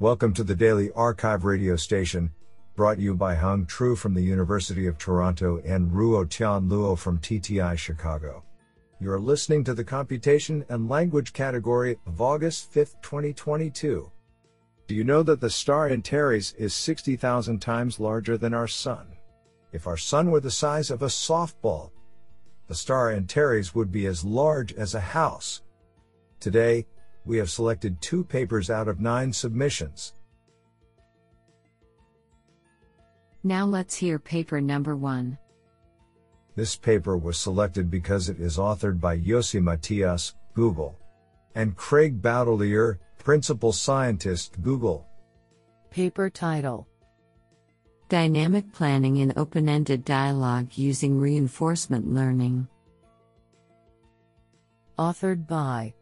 Welcome to the Daily Archive radio station, brought you by Hung Tru from the University of Toronto and Ruotian Luo from TTI Chicago. You are listening to the Computation and Language category of August 5, 2022. Do you know that the star Antares is 60,000 times larger than our Sun? If our Sun were the size of a softball, the star Antares would be as large as a house. Today, we have selected two papers out of nine submissions. Now let's hear paper number one. This paper was selected because it is authored by Yossi Matias, Google, and Craig Boutilier, Principal Scientist, Google. Paper title Dynamic Planning in Open Ended Dialogue Using Reinforcement Learning. Authored by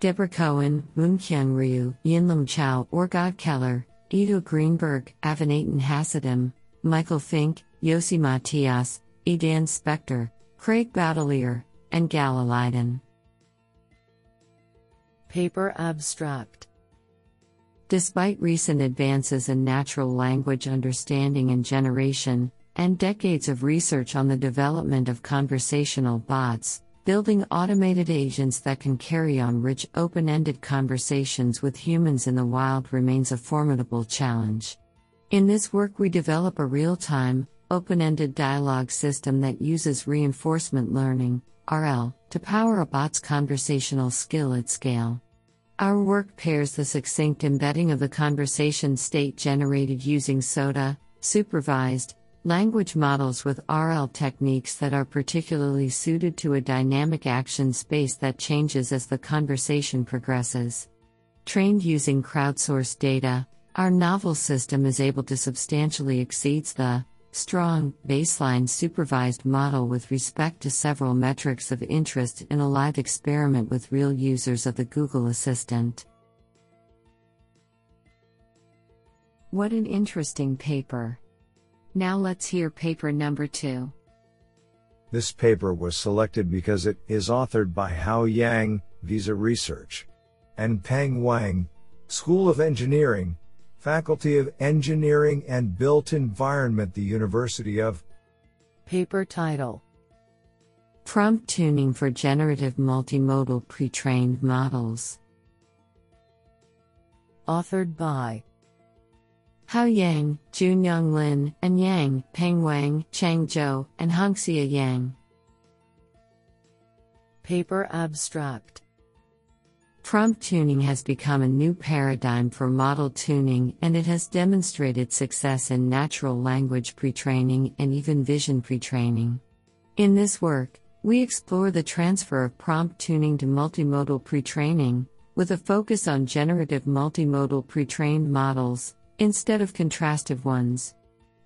Deborah Cohen, Moon Moonkyung Ryu, Yinlam Chow, Orgad Keller, Ido Greenberg, Avinatan Hassidim, Michael Fink, Yossi Matias, Idan Szpektor, Craig Boutilier, and Gal Elidan. Paper Abstract Despite recent advances in natural language understanding and generation, and decades of research on the development of conversational bots, building automated agents that can carry on rich, open ended conversations with humans in the wild remains a formidable challenge. In this work, we develop a real time, open ended dialogue system that uses reinforcement learning, RL, to power a bot's conversational skill at scale. Our work pairs the succinct embedding of the conversation state generated using SOTA, supervised, language models with RL techniques that are particularly suited to a dynamic action space that changes as the conversation progresses. Trained using crowdsourced data, our novel system is able to substantially exceeds the strong baseline supervised model with respect to several metrics of interest in a live experiment with real users of the Google Assistant. What an interesting paper! Now let's hear paper number two. This paper was selected because it is authored by Hao Yang, Visa Research, and Peng Wang, School of Engineering, Faculty of Engineering and Built Environment, the University of. Paper title Prompt Tuning for Generative Multimodal Pre-trained Models. Authored by Hao Yang, Junyang Lin, and Yang, Peng Wang, Chang Zhou, and Hongxia Yang. Paper Abstract Prompt tuning has become a new paradigm for model tuning and it has demonstrated success in natural language pre-training and even vision pre-training. In this work, we explore the transfer of prompt tuning to multimodal pre-training, with a focus on generative multimodal pre-trained models, instead of contrastive ones.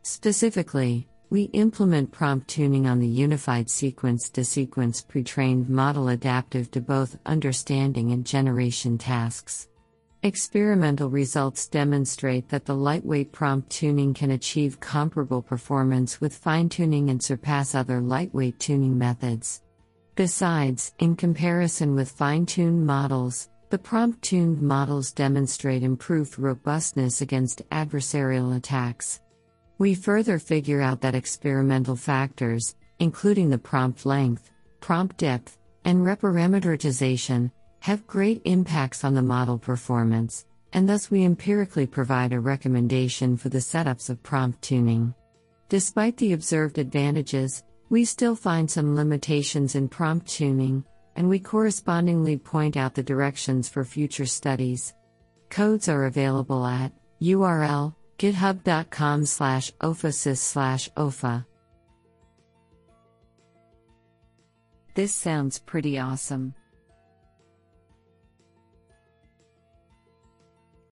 Specifically, we implement prompt tuning on the unified sequence to sequence pre trained model adaptive to both understanding and generation tasks. Experimental results demonstrate that the lightweight prompt tuning can achieve comparable performance with fine tuning and surpass other lightweight tuning methods. Besides, in comparison with fine tuned models, the prompt tuned models demonstrate improved robustness against adversarial attacks. We further figure out that experimental factors, including the prompt length, prompt depth, and reparameterization, have great impacts on the model performance, and thus we empirically provide a recommendation for the setups of prompt tuning. Despite the observed advantages, we still find some limitations in prompt tuning, and we correspondingly point out the directions for future studies. Codes are available at URL github.com slash OFA-Sys slash OFA. This sounds pretty awesome.